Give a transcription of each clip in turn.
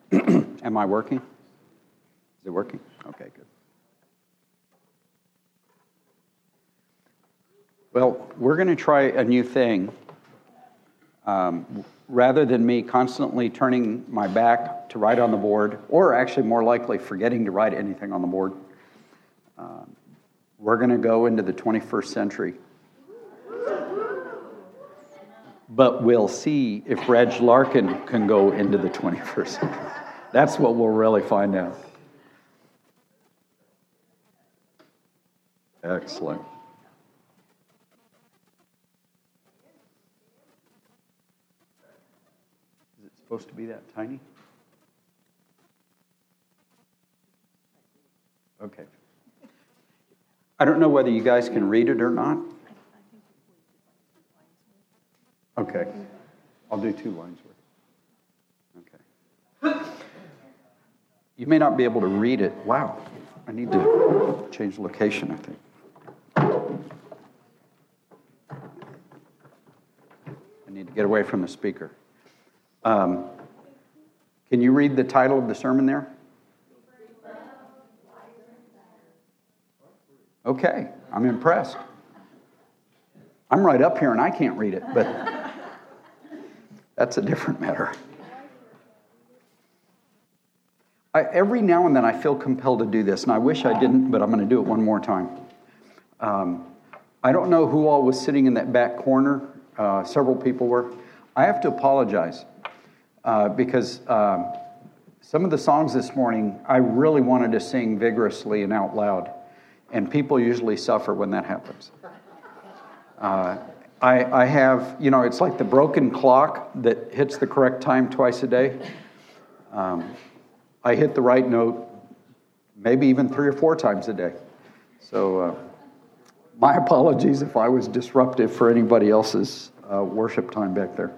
Am I working? Is it working? Okay, good. Well, we're going to try a new thing. Um, rather than me constantly turning my back to write on the board, or actually more likely forgetting to write anything on the board, uh, we're going to go into the 21st century. But we'll see if Reg Larkin can go into the 21st century. That's what we'll really find out. Excellent. Is it supposed to be that tiny? Okay. I don't know whether you guys can read it or not. Okay. I'll do two lines worth. Okay. You may not be able to read it. Wow. I need to change location, I think. I need to get away from the speaker. Um, can you read the title of the sermon there? Okay, I'm impressed. I'm right up here and I can't read it, but that's a different matter. I, every now and then I feel compelled to do this, and I wish I didn't, but I'm going to do it one more time. Um, I don't know who all was sitting in that back corner. Uh, several people were. I have to apologize uh, because um, some of the songs this morning I really wanted to sing vigorously and out loud, and people usually suffer when that happens. Uh, I, I have, you know, it's like the broken clock that hits the correct time twice a day. Um, I hit the right note maybe even three or four times a day. So, uh, my apologies if I was disruptive for anybody else's uh, worship time back there.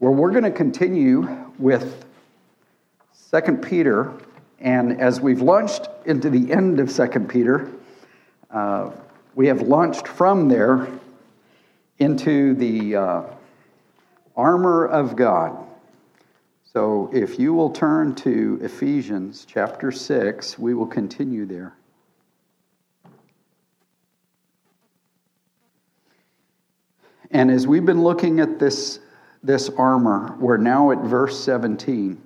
Well, we're going to continue with Second Peter, and as we've launched into the end of Second Peter, uh, we have launched from there into the uh, armor of God. So if you will turn to Ephesians chapter 6, we will continue there. And as we've been looking at this, this armor, we're now at verse 17.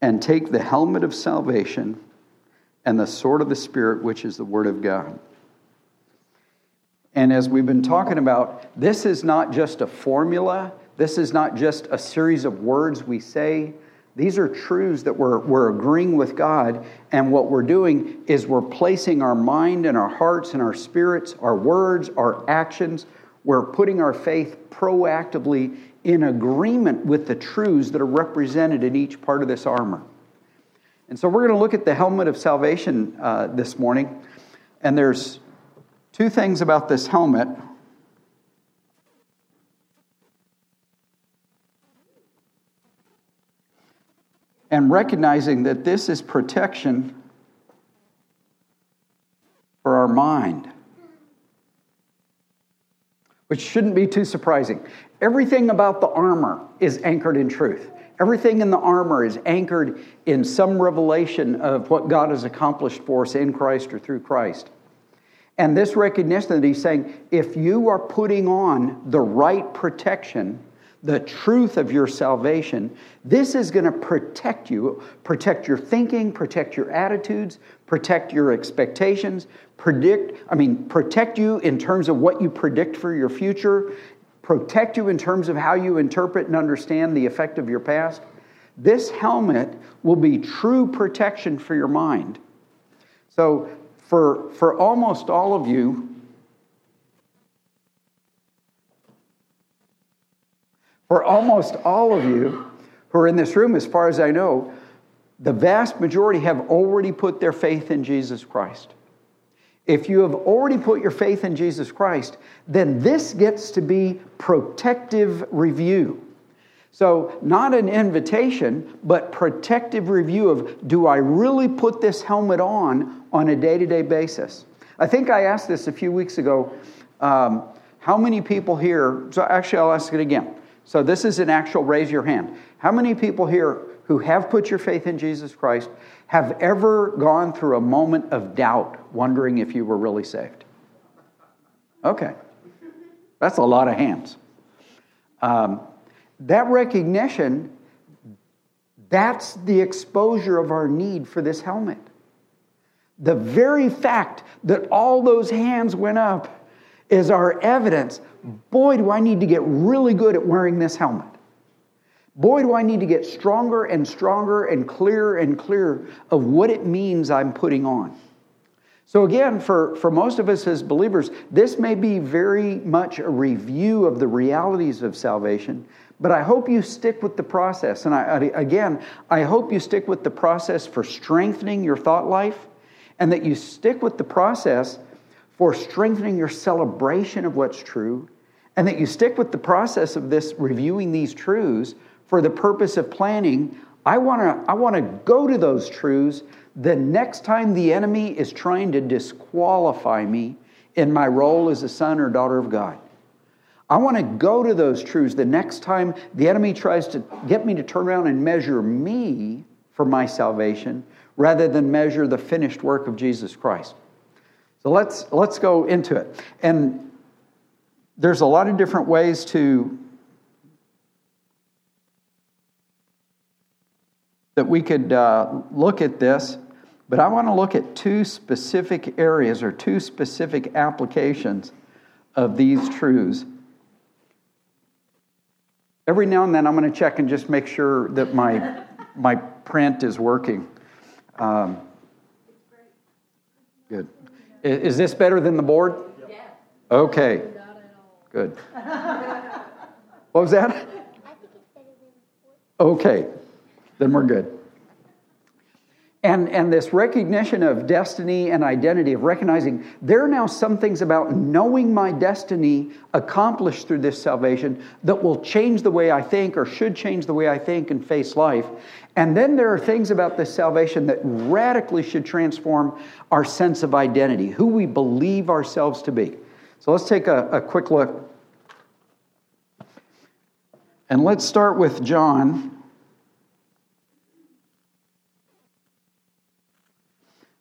And take the helmet of salvation and the sword of the Spirit, which is the Word of God. And as we've been talking about, this is not just a formula, this is not just a series of words we say. These are truths that we're, we're agreeing with God, and what we're doing is we're placing our mind and our hearts and our spirits, our words, our actions, we're putting our faith proactively in agreement with the truths that are represented in each part of this armor. And so we're going to look at the helmet of salvation uh, this morning, and there's Two things about this helmet. And recognizing that this is protection for our mind, which shouldn't be too surprising. Everything about the armor is anchored in truth. Everything in the armor is anchored in some revelation of what God has accomplished for us in Christ or through Christ. And this recognition that he's saying, if you are putting on the right protection, the truth of your salvation, this is going to protect you, protect your thinking, protect your attitudes, protect your expectations, predict, I mean, protect you in terms of what you predict for your future, protect you in terms of how you interpret and understand the effect of your past. This helmet will be true protection for your mind. So for, for almost all of you, for almost all of you who are in this room, as far as I know, the vast majority have already put their faith in Jesus Christ. If you have already put your faith in Jesus Christ, then this gets to be protective review. So, not an invitation, but protective review of do I really put this helmet on on a day to day basis? I think I asked this a few weeks ago. Um, how many people here, so actually, I'll ask it again. So, this is an actual raise your hand. How many people here who have put your faith in Jesus Christ have ever gone through a moment of doubt, wondering if you were really saved? Okay. That's a lot of hands. Um, that recognition, that's the exposure of our need for this helmet. The very fact that all those hands went up is our evidence. Boy, do I need to get really good at wearing this helmet. Boy, do I need to get stronger and stronger and clearer and clearer of what it means I'm putting on. So, again, for, for most of us as believers, this may be very much a review of the realities of salvation, but I hope you stick with the process. And I, again, I hope you stick with the process for strengthening your thought life and that you stick with the process for strengthening your celebration of what's true and that you stick with the process of this reviewing these truths for the purpose of planning. I want to I want to go to those truths the next time the enemy is trying to disqualify me in my role as a son or daughter of God. I want to go to those truths the next time the enemy tries to get me to turn around and measure me for my salvation rather than measure the finished work of Jesus Christ. So let's, let's go into it. And there's a lot of different ways to that we could uh, look at this. But I want to look at two specific areas or two specific applications of these truths. Every now and then I'm going to check and just make sure that my, my print is working. Um, good. Is this better than the board? Yeah. Okay. Good. What was that? Okay. Then we're good. And, and this recognition of destiny and identity, of recognizing there are now some things about knowing my destiny accomplished through this salvation that will change the way I think or should change the way I think and face life. And then there are things about this salvation that radically should transform our sense of identity, who we believe ourselves to be. So let's take a, a quick look. And let's start with John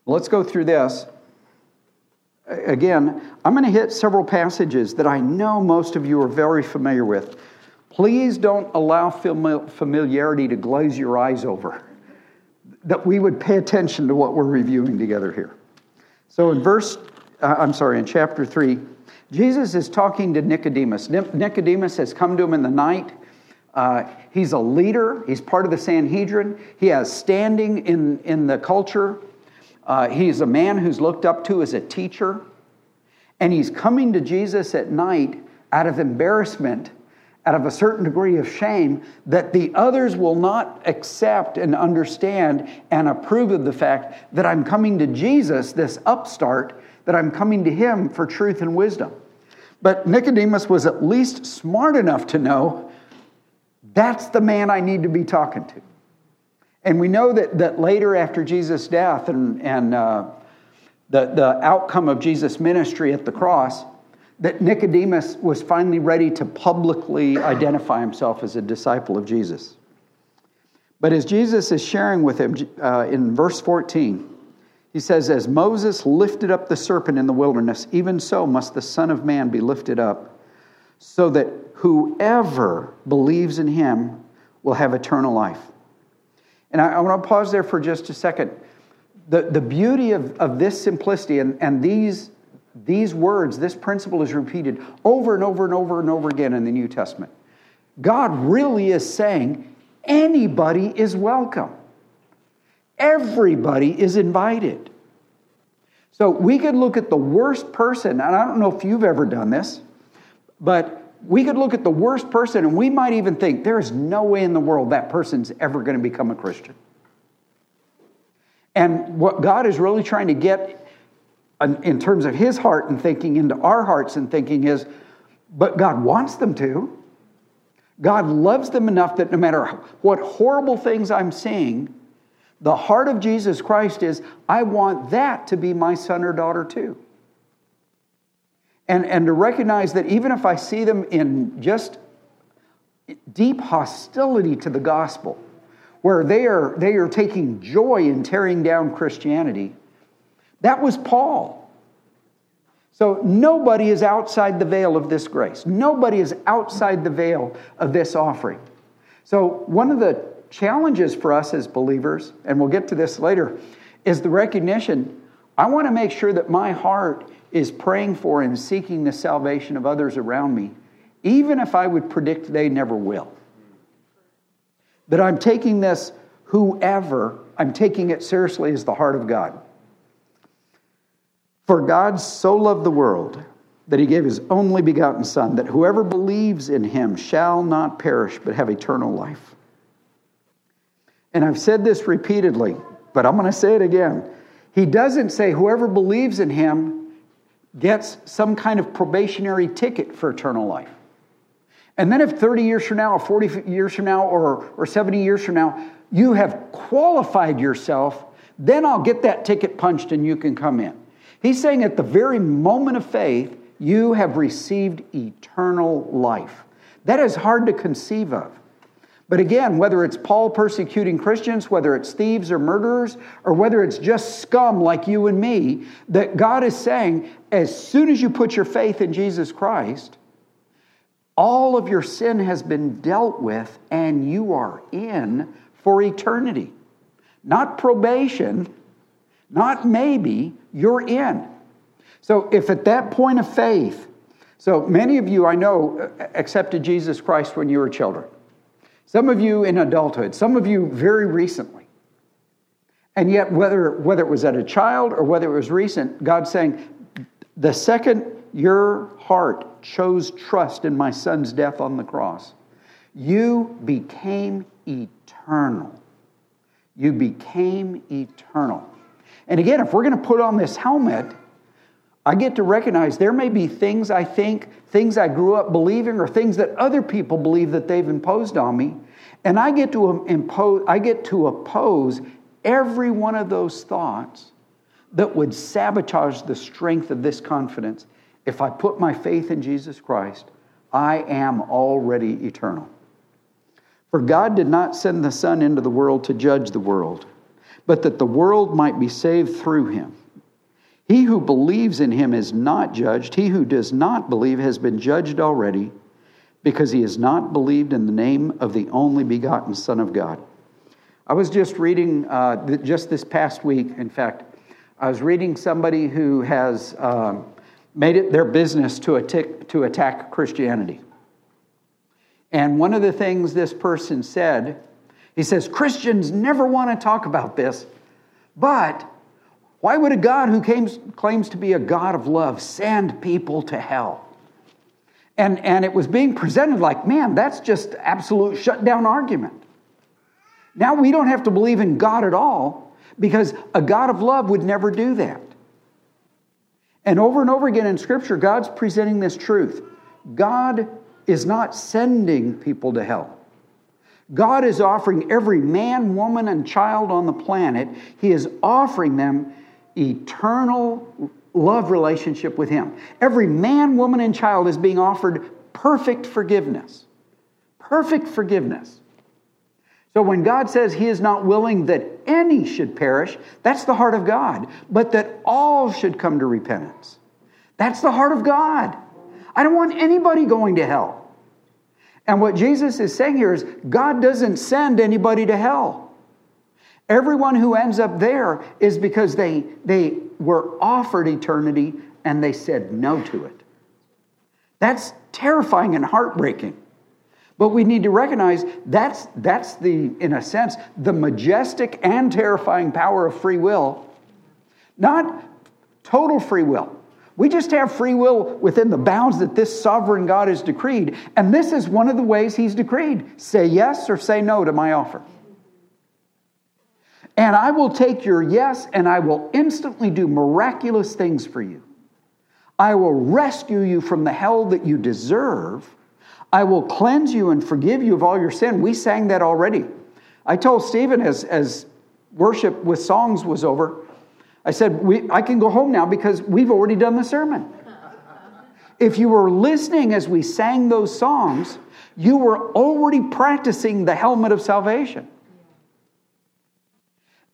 Let's go through this. Again, I'm going to hit several passages that I know most of you are very familiar with. Please don't allow familiarity to glaze your eyes over. That we would pay attention to what we're reviewing together here. So in verse, uh, I'm sorry, in chapter 3, Jesus is talking to Nicodemus. Nicodemus has come to him in the night. Uh, he's a leader, he's part of the Sanhedrin, he has standing in, in the culture. Uh, he's a man who's looked up to as a teacher, and he's coming to Jesus at night out of embarrassment, out of a certain degree of shame that the others will not accept and understand and approve of the fact that I'm coming to Jesus, this upstart, that I'm coming to him for truth and wisdom. But Nicodemus was at least smart enough to know that's the man I need to be talking to. And we know that, that later after Jesus' death and, and uh, the, the outcome of Jesus' ministry at the cross, that Nicodemus was finally ready to publicly identify himself as a disciple of Jesus. But as Jesus is sharing with him uh, in verse 14, he says, As Moses lifted up the serpent in the wilderness, even so must the Son of Man be lifted up, so that whoever believes in him will have eternal life. And I, I want to pause there for just a second. The, the beauty of, of this simplicity and, and these, these words, this principle is repeated over and over and over and over again in the New Testament. God really is saying anybody is welcome, everybody is invited. So we could look at the worst person, and I don't know if you've ever done this, but we could look at the worst person and we might even think there is no way in the world that person's ever going to become a Christian. And what God is really trying to get in terms of his heart and thinking into our hearts and thinking is, but God wants them to. God loves them enough that no matter what horrible things I'm seeing, the heart of Jesus Christ is, I want that to be my son or daughter too. And, and to recognize that even if I see them in just deep hostility to the gospel, where they are, they are taking joy in tearing down Christianity. That was Paul. So nobody is outside the veil of this grace. Nobody is outside the veil of this offering. So, one of the challenges for us as believers, and we'll get to this later, is the recognition I want to make sure that my heart is praying for and seeking the salvation of others around me, even if I would predict they never will. But I'm taking this, whoever, I'm taking it seriously as the heart of God. For God so loved the world that he gave his only begotten Son, that whoever believes in him shall not perish but have eternal life. And I've said this repeatedly, but I'm going to say it again. He doesn't say whoever believes in him gets some kind of probationary ticket for eternal life. And then, if 30 years from now, or 40 years from now, or, or 70 years from now, you have qualified yourself, then I'll get that ticket punched and you can come in. He's saying at the very moment of faith, you have received eternal life. That is hard to conceive of. But again, whether it's Paul persecuting Christians, whether it's thieves or murderers, or whether it's just scum like you and me, that God is saying, as soon as you put your faith in Jesus Christ, all of your sin has been dealt with and you are in for eternity. Not probation, not maybe, you're in. So if at that point of faith, so many of you I know uh, accepted Jesus Christ when you were children. Some of you in adulthood, some of you very recently. And yet, whether, whether it was at a child or whether it was recent, God's saying, the second your heart chose trust in my son's death on the cross, you became eternal. You became eternal. And again, if we're going to put on this helmet, I get to recognize there may be things I think, things I grew up believing, or things that other people believe that they've imposed on me. And I get to impose, I get to oppose every one of those thoughts that would sabotage the strength of this confidence. If I put my faith in Jesus Christ, I am already eternal. For God did not send the Son into the world to judge the world but that the world might be saved through him. He who believes in him is not judged. He who does not believe has been judged already because he has not believed in the name of the only begotten Son of God. I was just reading, uh, just this past week, in fact, I was reading somebody who has um, made it their business to, to attack Christianity. And one of the things this person said he says Christians never want to talk about this, but why would a God who claims to be a God of love send people to hell? And, and it was being presented like, man, that's just absolute shutdown argument. Now we don't have to believe in God at all because a God of love would never do that. And over and over again in Scripture, God's presenting this truth God is not sending people to hell. God is offering every man, woman, and child on the planet, He is offering them eternal love relationship with Him. Every man, woman, and child is being offered perfect forgiveness. Perfect forgiveness. So when God says He is not willing that any should perish, that's the heart of God, but that all should come to repentance. That's the heart of God. I don't want anybody going to hell. And what Jesus is saying here is God doesn't send anybody to hell. Everyone who ends up there is because they, they were offered eternity and they said no to it. That's terrifying and heartbreaking. But we need to recognize that's, that's the, in a sense, the majestic and terrifying power of free will. Not total free will, we just have free will within the bounds that this sovereign God has decreed. And this is one of the ways He's decreed say yes or say no to my offer. And I will take your yes and I will instantly do miraculous things for you. I will rescue you from the hell that you deserve. I will cleanse you and forgive you of all your sin. We sang that already. I told Stephen as, as worship with songs was over, I said, I can go home now because we've already done the sermon. If you were listening as we sang those songs, you were already practicing the helmet of salvation.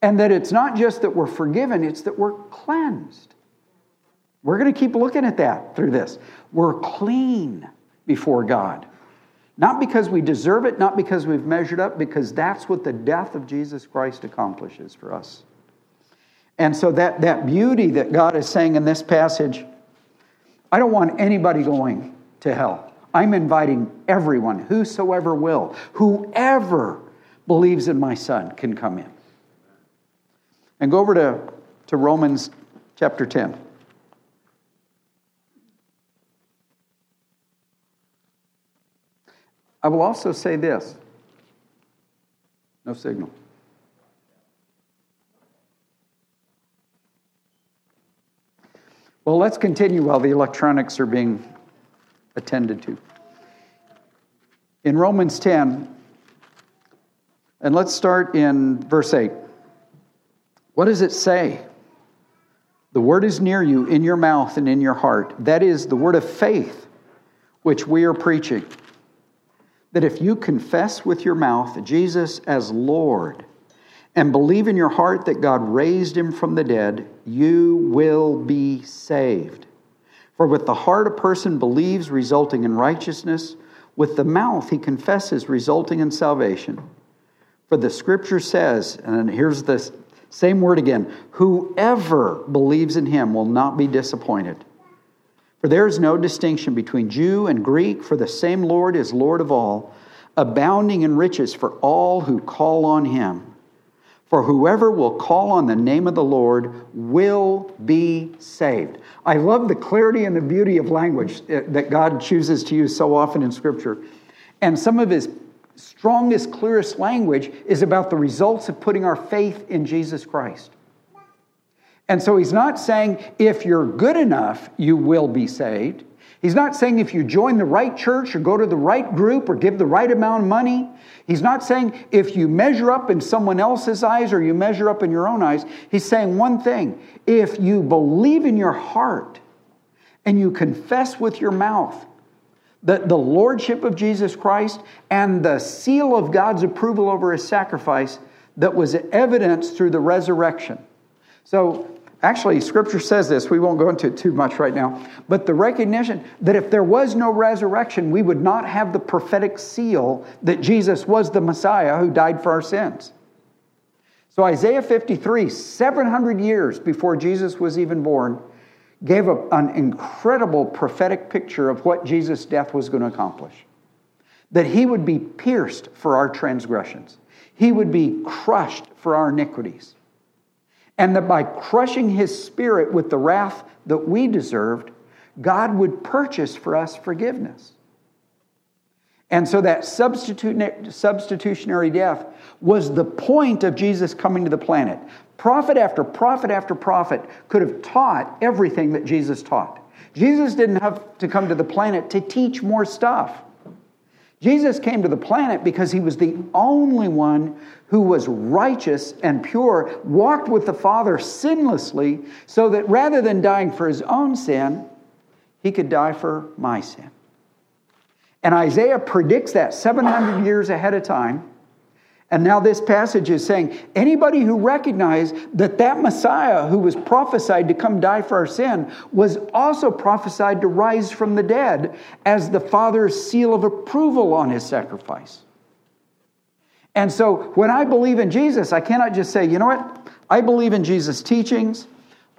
And that it's not just that we're forgiven, it's that we're cleansed. We're going to keep looking at that through this. We're clean before God. Not because we deserve it, not because we've measured up, because that's what the death of Jesus Christ accomplishes for us. And so that, that beauty that God is saying in this passage, I don't want anybody going to hell. I'm inviting everyone, whosoever will, whoever believes in my son can come in. And go over to, to Romans chapter 10. I will also say this no signal. Well, let's continue while the electronics are being attended to. In Romans 10, and let's start in verse 8. What does it say? The word is near you, in your mouth and in your heart. That is the word of faith which we are preaching that if you confess with your mouth Jesus as Lord and believe in your heart that God raised him from the dead, you will be saved. For with the heart a person believes, resulting in righteousness, with the mouth he confesses, resulting in salvation. For the scripture says, and here's the same word again whoever believes in him will not be disappointed. For there is no distinction between Jew and Greek, for the same Lord is Lord of all, abounding in riches for all who call on him. For whoever will call on the name of the Lord will be saved. I love the clarity and the beauty of language uh, that God chooses to use so often in Scripture. And some of his strongest, clearest language is about the results of putting our faith in Jesus Christ. And so he's not saying if you're good enough, you will be saved. He's not saying if you join the right church or go to the right group or give the right amount of money. He's not saying if you measure up in someone else's eyes or you measure up in your own eyes. He's saying one thing if you believe in your heart and you confess with your mouth that the lordship of Jesus Christ and the seal of God's approval over his sacrifice that was evidenced through the resurrection. So Actually, Scripture says this. We won't go into it too much right now. But the recognition that if there was no resurrection, we would not have the prophetic seal that Jesus was the Messiah who died for our sins. So, Isaiah 53, 700 years before Jesus was even born, gave a, an incredible prophetic picture of what Jesus' death was going to accomplish. That he would be pierced for our transgressions, he would be crushed for our iniquities and that by crushing his spirit with the wrath that we deserved, God would purchase for us forgiveness. And so that substitutionary death was the point of Jesus coming to the planet. Prophet after prophet after prophet could have taught everything that Jesus taught. Jesus didn't have to come to the planet to teach more stuff. Jesus came to the planet because he was the only one who was righteous and pure, walked with the Father sinlessly, so that rather than dying for his own sin, he could die for my sin. And Isaiah predicts that 700 years ahead of time. And now this passage is saying anybody who recognized that that Messiah who was prophesied to come die for our sin was also prophesied to rise from the dead as the Father's seal of approval on his sacrifice. And so when I believe in Jesus, I cannot just say, you know what? I believe in Jesus' teachings.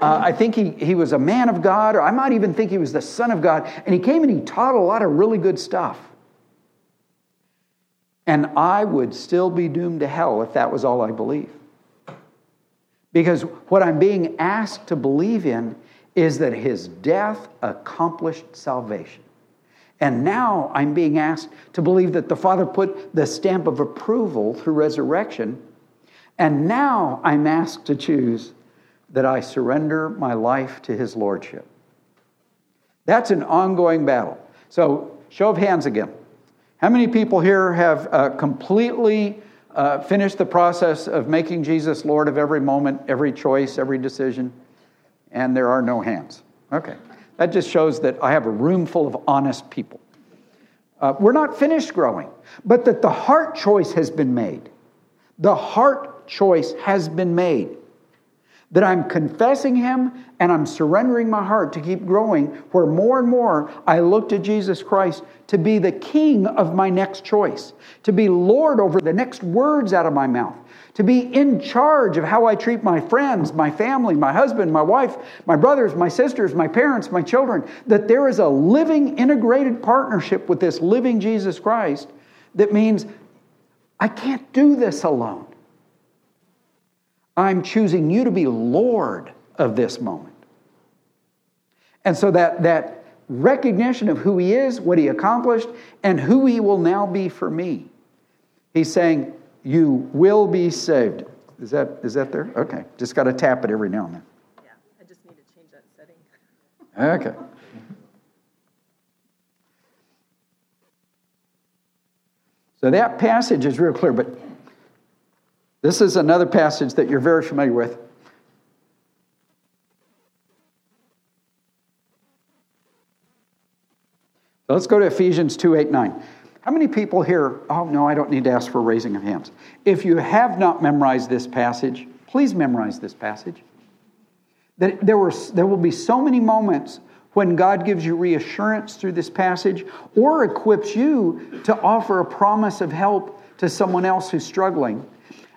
Uh, I think he, he was a man of God, or I might even think he was the Son of God. And he came and he taught a lot of really good stuff. And I would still be doomed to hell if that was all I believe. Because what I'm being asked to believe in is that his death accomplished salvation. And now I'm being asked to believe that the Father put the stamp of approval through resurrection. And now I'm asked to choose that I surrender my life to his lordship. That's an ongoing battle. So, show of hands again. How many people here have uh, completely uh, finished the process of making Jesus Lord of every moment, every choice, every decision? And there are no hands. Okay. That just shows that I have a room full of honest people. Uh, we're not finished growing, but that the heart choice has been made. The heart choice has been made. That I'm confessing Him and I'm surrendering my heart to keep growing, where more and more I look to Jesus Christ to be the King of my next choice, to be Lord over the next words out of my mouth, to be in charge of how I treat my friends, my family, my husband, my wife, my brothers, my sisters, my parents, my children. That there is a living, integrated partnership with this living Jesus Christ that means I can't do this alone. I'm choosing you to be Lord of this moment. And so that, that recognition of who He is, what He accomplished, and who He will now be for me. He's saying, You will be saved. Is that, is that there? Okay. Just got to tap it every now and then. Yeah, I just need to change that setting. Okay. So that passage is real clear, but this is another passage that you're very familiar with. Let's go to Ephesians 2 8 9. How many people here? Oh, no, I don't need to ask for raising of hands. If you have not memorized this passage, please memorize this passage. There, were, there will be so many moments when God gives you reassurance through this passage or equips you to offer a promise of help to someone else who's struggling.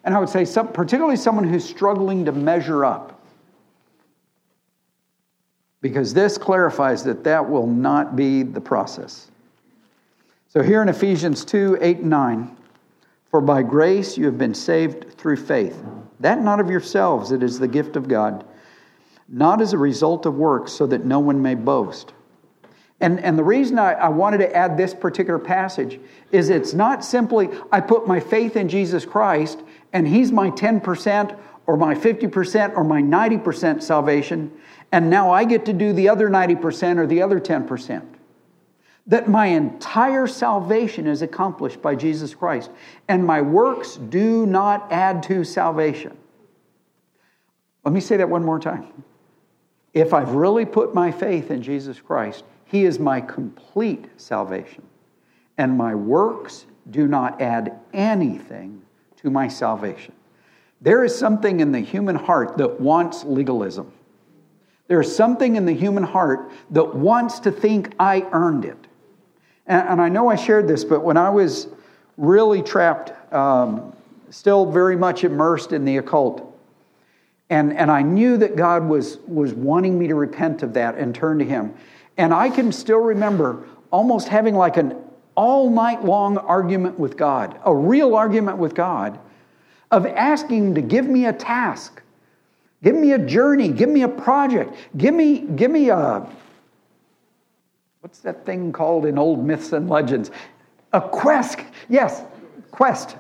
And I would say, some, particularly someone who's struggling to measure up. Because this clarifies that that will not be the process. So here in Ephesians 2 8 and 9, for by grace you have been saved through faith. That not of yourselves, it is the gift of God, not as a result of works, so that no one may boast. And, and the reason I, I wanted to add this particular passage is it's not simply I put my faith in Jesus Christ and He's my 10% or my 50% or my 90% salvation, and now I get to do the other 90% or the other 10%. That my entire salvation is accomplished by Jesus Christ, and my works do not add to salvation. Let me say that one more time. If I've really put my faith in Jesus Christ, He is my complete salvation, and my works do not add anything to my salvation. There is something in the human heart that wants legalism. There is something in the human heart that wants to think I earned it. And, and I know I shared this, but when I was really trapped, um, still very much immersed in the occult, and, and I knew that God was, was wanting me to repent of that and turn to Him. And I can still remember almost having like an all night long argument with God, a real argument with God, of asking Him to give me a task, give me a journey, give me a project, give me, give me a, what's that thing called in old myths and legends? A quest. Yes, quest.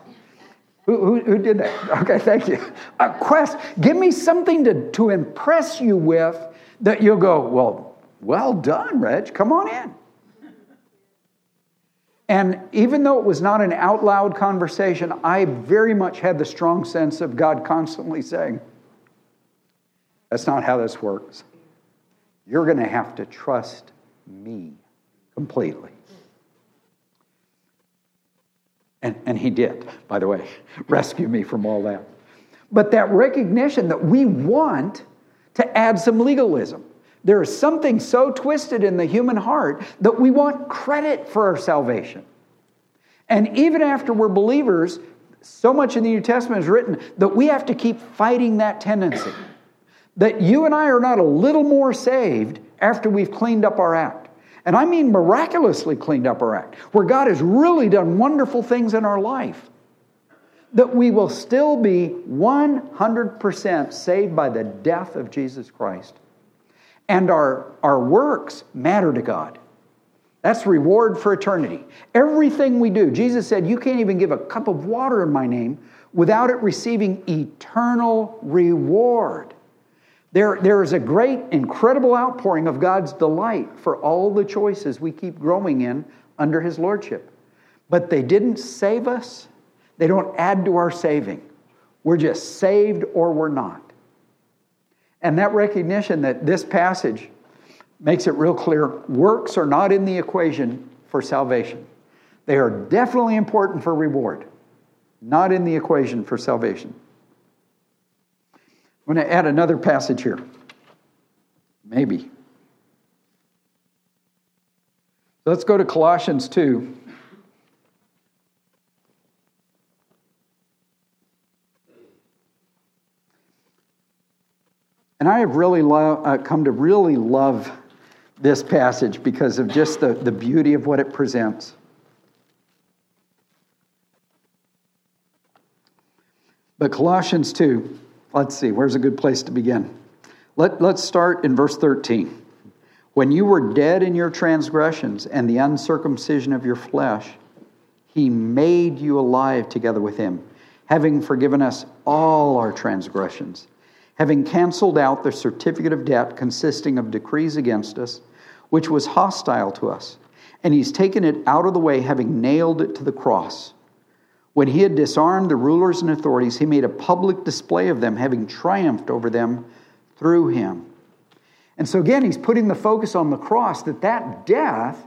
Who, who, who, did that? Okay, thank you. A quest. Give me something to, to impress you with that you'll go, well, well done, Reg. Come on in. And even though it was not an out loud conversation, I very much had the strong sense of God constantly saying, That's not how this works. You're going to have to trust me completely. And, and he did, by the way, rescue me from all that. But that recognition that we want to add some legalism. There is something so twisted in the human heart that we want credit for our salvation. And even after we're believers, so much in the New Testament is written that we have to keep fighting that tendency. That you and I are not a little more saved after we've cleaned up our act. And I mean miraculously cleaned up our act, where God has really done wonderful things in our life. That we will still be 100% saved by the death of Jesus Christ and our, our works matter to God. That's reward for eternity. Everything we do, Jesus said, You can't even give a cup of water in my name without it receiving eternal reward. There, there is a great, incredible outpouring of God's delight for all the choices we keep growing in under His Lordship. But they didn't save us, they don't add to our saving. We're just saved or we're not. And that recognition that this passage makes it real clear works are not in the equation for salvation. They are definitely important for reward, not in the equation for salvation. I'm going to add another passage here. Maybe. Let's go to Colossians 2. And I have really lo- uh, come to really love this passage because of just the, the beauty of what it presents. But Colossians 2, let's see, where's a good place to begin? Let, let's start in verse 13. When you were dead in your transgressions and the uncircumcision of your flesh, he made you alive together with him, having forgiven us all our transgressions having canceled out the certificate of debt consisting of decrees against us, which was hostile to us. And he's taken it out of the way, having nailed it to the cross. When he had disarmed the rulers and authorities, he made a public display of them, having triumphed over them through him. And so again, he's putting the focus on the cross that that death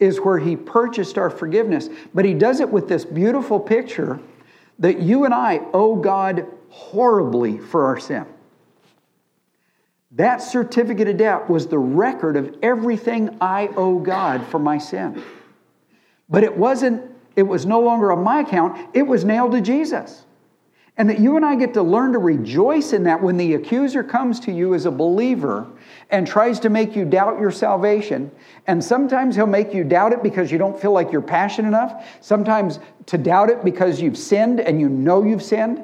is where he purchased our forgiveness. But he does it with this beautiful picture that you and I owe God horribly for our sin. That certificate of debt was the record of everything I owe God for my sin. But it wasn't, it was no longer on my account, it was nailed to Jesus. And that you and I get to learn to rejoice in that when the accuser comes to you as a believer and tries to make you doubt your salvation. And sometimes he'll make you doubt it because you don't feel like you're passionate enough. Sometimes to doubt it because you've sinned and you know you've sinned.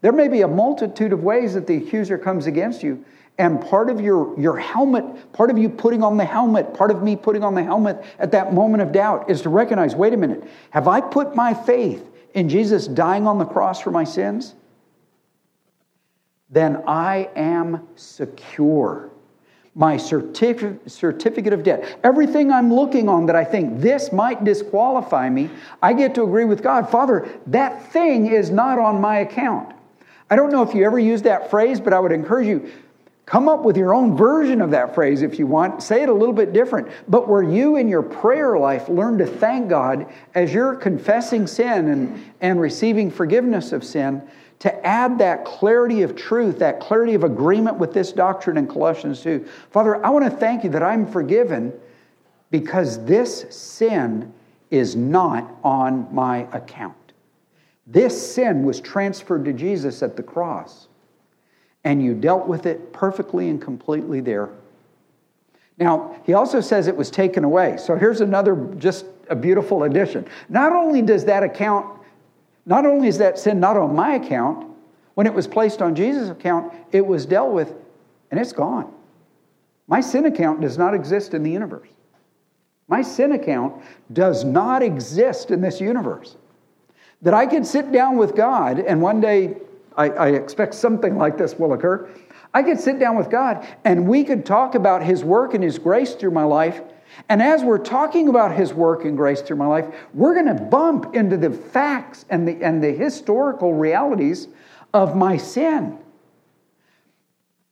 There may be a multitude of ways that the accuser comes against you. And part of your, your helmet, part of you putting on the helmet, part of me putting on the helmet at that moment of doubt is to recognize wait a minute, have I put my faith in Jesus dying on the cross for my sins? Then I am secure. My certif- certificate of debt, everything I'm looking on that I think this might disqualify me, I get to agree with God. Father, that thing is not on my account. I don't know if you ever used that phrase, but I would encourage you Come up with your own version of that phrase if you want. Say it a little bit different. But where you in your prayer life learn to thank God as you're confessing sin and, and receiving forgiveness of sin, to add that clarity of truth, that clarity of agreement with this doctrine in Colossians 2. Father, I want to thank you that I'm forgiven because this sin is not on my account. This sin was transferred to Jesus at the cross and you dealt with it perfectly and completely there. Now, he also says it was taken away. So here's another just a beautiful addition. Not only does that account, not only is that sin not on my account, when it was placed on Jesus' account, it was dealt with and it's gone. My sin account does not exist in the universe. My sin account does not exist in this universe. That I could sit down with God and one day I, I expect something like this will occur. I could sit down with God and we could talk about His work and His grace through my life. And as we're talking about His work and grace through my life, we're going to bump into the facts and the, and the historical realities of my sin.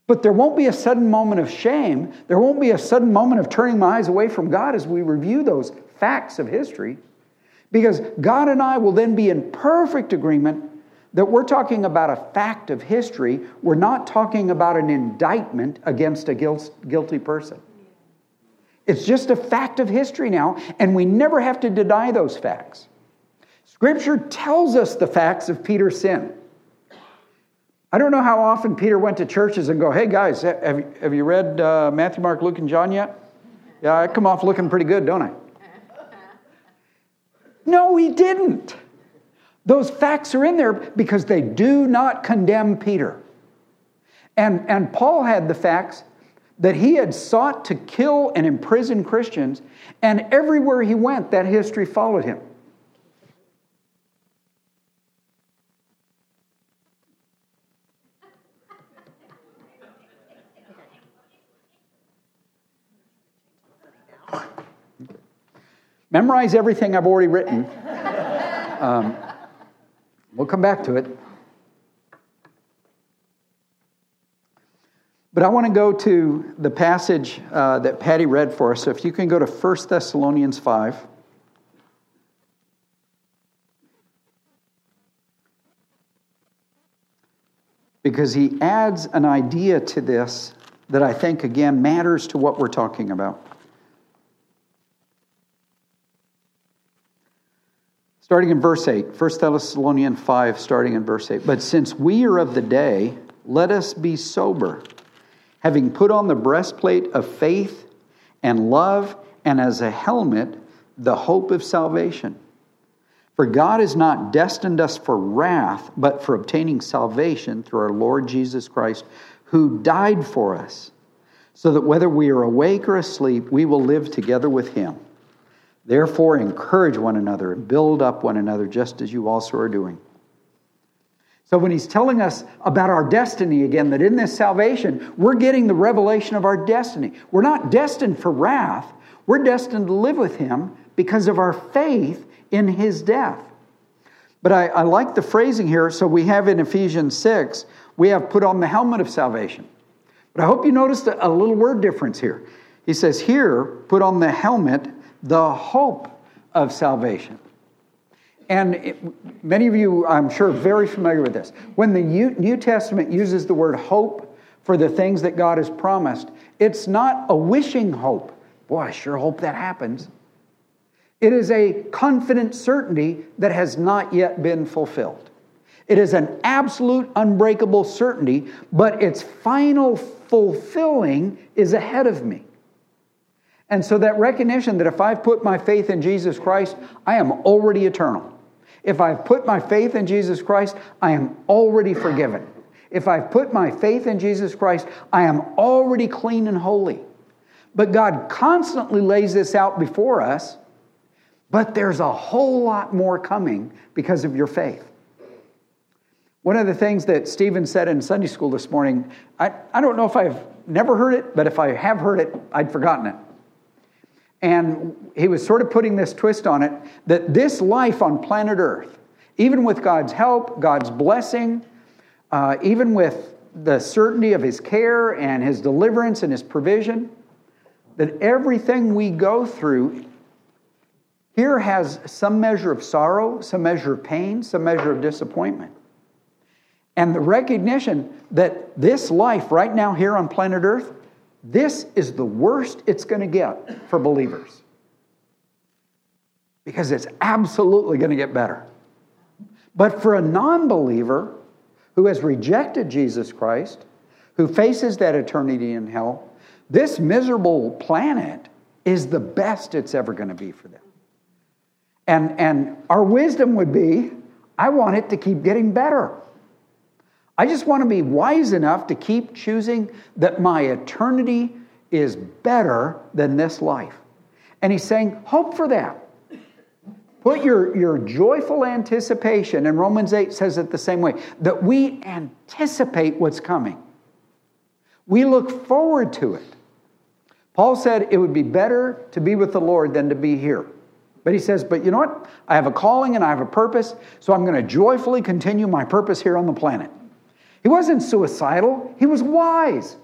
But there won't be a sudden moment of shame. There won't be a sudden moment of turning my eyes away from God as we review those facts of history. Because God and I will then be in perfect agreement that we're talking about a fact of history. We're not talking about an indictment against a guilty person. It's just a fact of history now, and we never have to deny those facts. Scripture tells us the facts of Peter's sin. I don't know how often Peter went to churches and go, hey guys, have you, have you read uh, Matthew, Mark, Luke, and John yet? Yeah, I come off looking pretty good, don't I? No, he didn't. Those facts are in there because they do not condemn Peter. And, and Paul had the facts that he had sought to kill and imprison Christians, and everywhere he went, that history followed him. Memorize everything I've already written. Um, We'll come back to it. But I want to go to the passage uh, that Patty read for us. So if you can go to 1 Thessalonians 5. because he adds an idea to this that I think, again, matters to what we're talking about. Starting in verse 8, 1 Thessalonians 5, starting in verse 8. But since we are of the day, let us be sober, having put on the breastplate of faith and love, and as a helmet, the hope of salvation. For God has not destined us for wrath, but for obtaining salvation through our Lord Jesus Christ, who died for us, so that whether we are awake or asleep, we will live together with him. Therefore, encourage one another and build up one another, just as you also are doing. So, when he's telling us about our destiny again, that in this salvation, we're getting the revelation of our destiny. We're not destined for wrath, we're destined to live with him because of our faith in his death. But I, I, like the phrasing here. So we have in Ephesians 6, we have put on the helmet of salvation. But I hope you noticed a, a little word difference here. He says, here, put on the helmet, the hope of salvation. And it, many of you, I'm sure, are very familiar with this. When the New Testament uses the word hope for the things that God has promised, it's not a wishing hope. Boy, I sure hope that happens. It is a confident certainty that has not yet been fulfilled. It is an absolute, unbreakable certainty, but its final fulfilling is ahead of me. And so that recognition that if I've put my faith in Jesus Christ, I am already eternal. If I've put my faith in Jesus Christ, I am already forgiven. If I've put my faith in Jesus Christ, I am already clean and holy. But God constantly lays this out before us but there's a whole lot more coming because of your faith. One of the things that Stephen said in Sunday school this morning, I, I don't know if I've never heard it, but if I have heard it, I'd forgotten it. And he was sort of putting this twist on it that this life on planet Earth, even with God's help, God's blessing, uh, even with the certainty of his care and his deliverance and his provision, that everything we go through here has some measure of sorrow, some measure of pain, some measure of disappointment. And the recognition that this life right now here on planet Earth, this is the worst it's going to get for believers. Because it's absolutely going to get better. But for a non believer who has rejected Jesus Christ, who faces that eternity in hell, this miserable planet is the best it's ever going to be for them. And, and our wisdom would be I want it to keep getting better. I just want to be wise enough to keep choosing that my eternity is better than this life. And he's saying, hope for that. Put your, your joyful anticipation, and Romans 8 says it the same way, that we anticipate what's coming. We look forward to it. Paul said it would be better to be with the Lord than to be here. But he says, But you know what? I have a calling and I have a purpose, so I'm going to joyfully continue my purpose here on the planet. He wasn't suicidal, he was wise.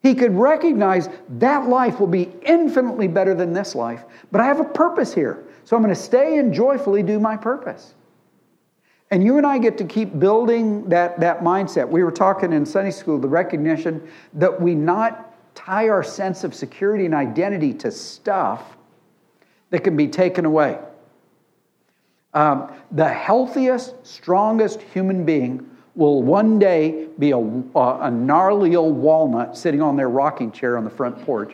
He could recognize that life will be infinitely better than this life, but I have a purpose here, so I'm going to stay and joyfully do my purpose. And you and I get to keep building that, that mindset. We were talking in Sunday school the recognition that we not tie our sense of security and identity to stuff that can be taken away. Um, the healthiest, strongest human being will one day be a, a gnarly old walnut sitting on their rocking chair on the front porch.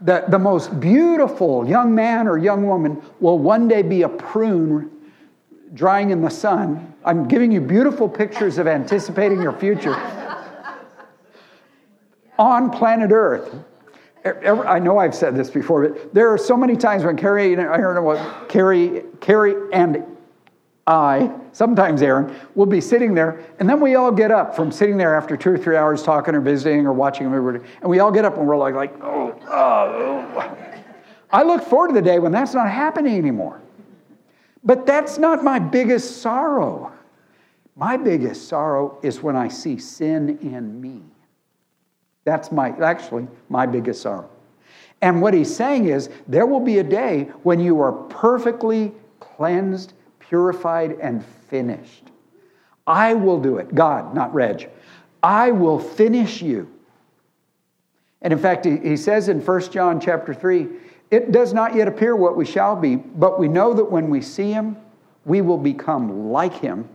the, the most beautiful young man or young woman will one day be a prune drying in the sun. I'm giving you beautiful pictures of anticipating your future on planet Earth. I know I've said this before, but there are so many times when Carrie, I don't know what Carrie, Carrie and I, sometimes Aaron, will be sitting there, and then we all get up from sitting there after two or three hours talking or visiting or watching a movie, and we all get up and we're like, like oh, oh. I look forward to the day when that's not happening anymore. But that's not my biggest sorrow. My biggest sorrow is when I see sin in me. That's my actually my biggest sorrow. And what he's saying is there will be a day when you are perfectly cleansed, purified, and finished. I will do it. God, not Reg. I will finish you. And in fact, he says in 1 John chapter 3, it does not yet appear what we shall be, but we know that when we see him, we will become like him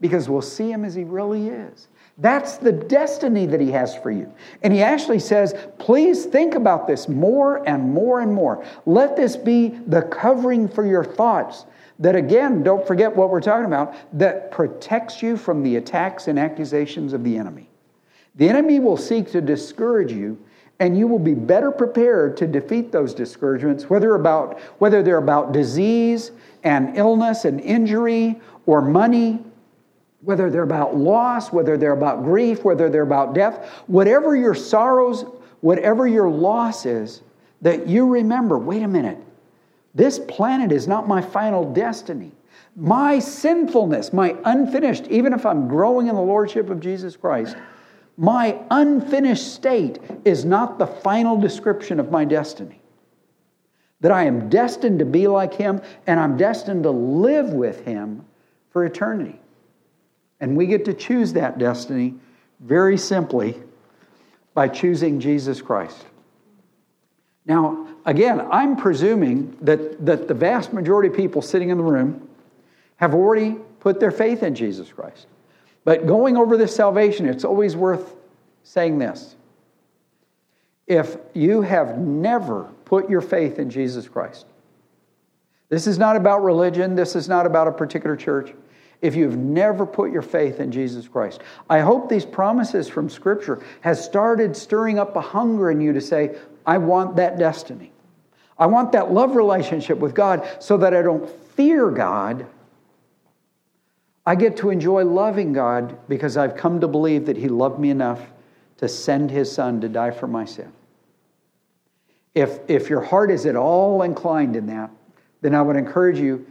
because we'll see him as he really is. That's the destiny that he has for you. And he actually says, please think about this more and more and more. Let this be the covering for your thoughts. That again, don't forget what we're talking about, that protects you from the attacks and accusations of the enemy. The enemy will seek to discourage you and you will be better prepared to defeat those discouragements, whether, about, whether they're about disease and illness and injury or money, whether they're about loss, whether they're about grief, whether they're about death, whatever your sorrows, whatever your loss is, that you remember wait a minute, this planet is not my final destiny. My sinfulness, my unfinished, even if I'm growing in the Lordship of Jesus Christ, my unfinished state is not the final description of my destiny. That I am destined to be like Him and I'm destined to live with Him for eternity. And we get to choose that destiny very simply by choosing Jesus Christ. Now, again, I'm presuming that, that the vast majority of people sitting in the room have already put their faith in Jesus Christ. But going over this salvation, it's always worth saying this. If you have never put your faith in Jesus Christ, this is not about religion, this is not about a particular church. If you've never put your faith in Jesus Christ, I hope these promises from Scripture has started stirring up a hunger in you to say, I want that destiny. I want that love relationship with God so that I don't fear God, I get to enjoy loving God because I've come to believe that He loved me enough to send His Son to die for my sin. If, if your heart is at all inclined in that, then I would encourage you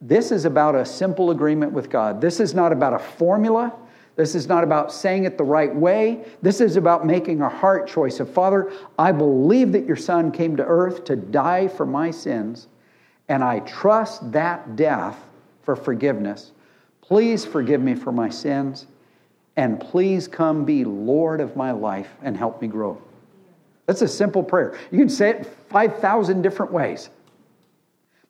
this is about a simple agreement with God. This is not about a formula. This is not about saying it the right way. This is about making a heart choice of Father, I believe that your Son came to earth to die for my sins, and I trust that death for forgiveness. Please forgive me for my sins, and please come be Lord of my life and help me grow. That's a simple prayer. You can say it 5,000 different ways.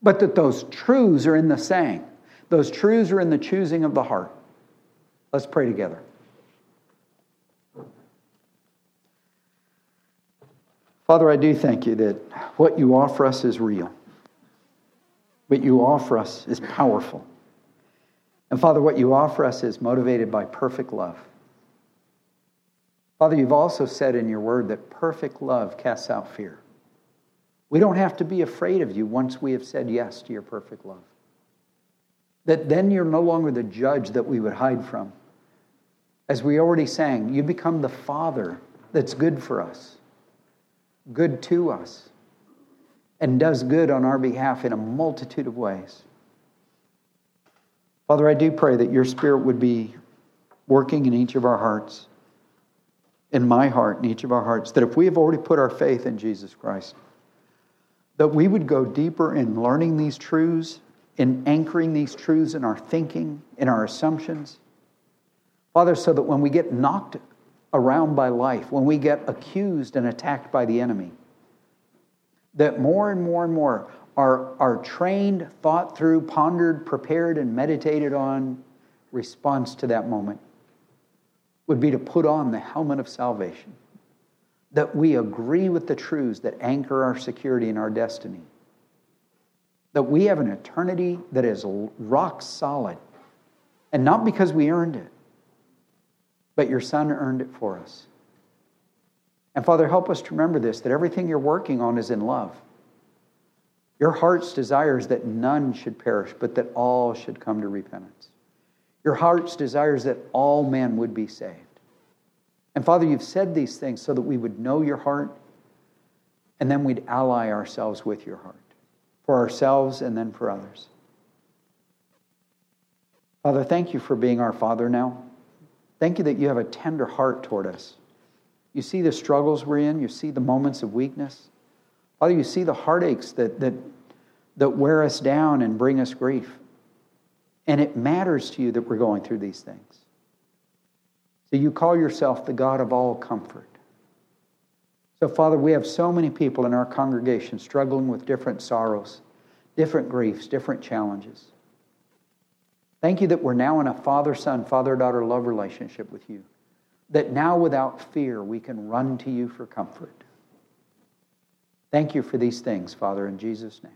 But that those truths are in the saying, those truths are in the choosing of the heart. Let's pray together. Father, I do thank you that what you offer us is real. What you offer us is powerful. And Father, what you offer us is motivated by perfect love. Father, you've also said in your word that perfect love casts out fear. We don't have to be afraid of you once we have said yes to your perfect love. That then you're no longer the judge that we would hide from. As we already sang, you become the Father that's good for us, good to us, and does good on our behalf in a multitude of ways. Father, I do pray that your Spirit would be working in each of our hearts, in my heart, in each of our hearts, that if we have already put our faith in Jesus Christ, that we would go deeper in learning these truths, in anchoring these truths in our thinking, in our assumptions. Father, so that when we get knocked around by life, when we get accused and attacked by the enemy, that more and more and more our, our trained, thought through, pondered, prepared, and meditated on response to that moment would be to put on the helmet of salvation. That we agree with the truths that anchor our security and our destiny. That we have an eternity that is rock solid. And not because we earned it, but your Son earned it for us. And Father, help us to remember this that everything you're working on is in love. Your heart's desire is that none should perish, but that all should come to repentance. Your heart's desire is that all men would be saved. And Father, you've said these things so that we would know your heart and then we'd ally ourselves with your heart for ourselves and then for others. Father, thank you for being our Father now. Thank you that you have a tender heart toward us. You see the struggles we're in, you see the moments of weakness. Father, you see the heartaches that, that, that wear us down and bring us grief. And it matters to you that we're going through these things. So you call yourself the God of all comfort. So, Father, we have so many people in our congregation struggling with different sorrows, different griefs, different challenges. Thank you that we're now in a father son, father daughter love relationship with you. That now, without fear, we can run to you for comfort. Thank you for these things, Father, in Jesus' name.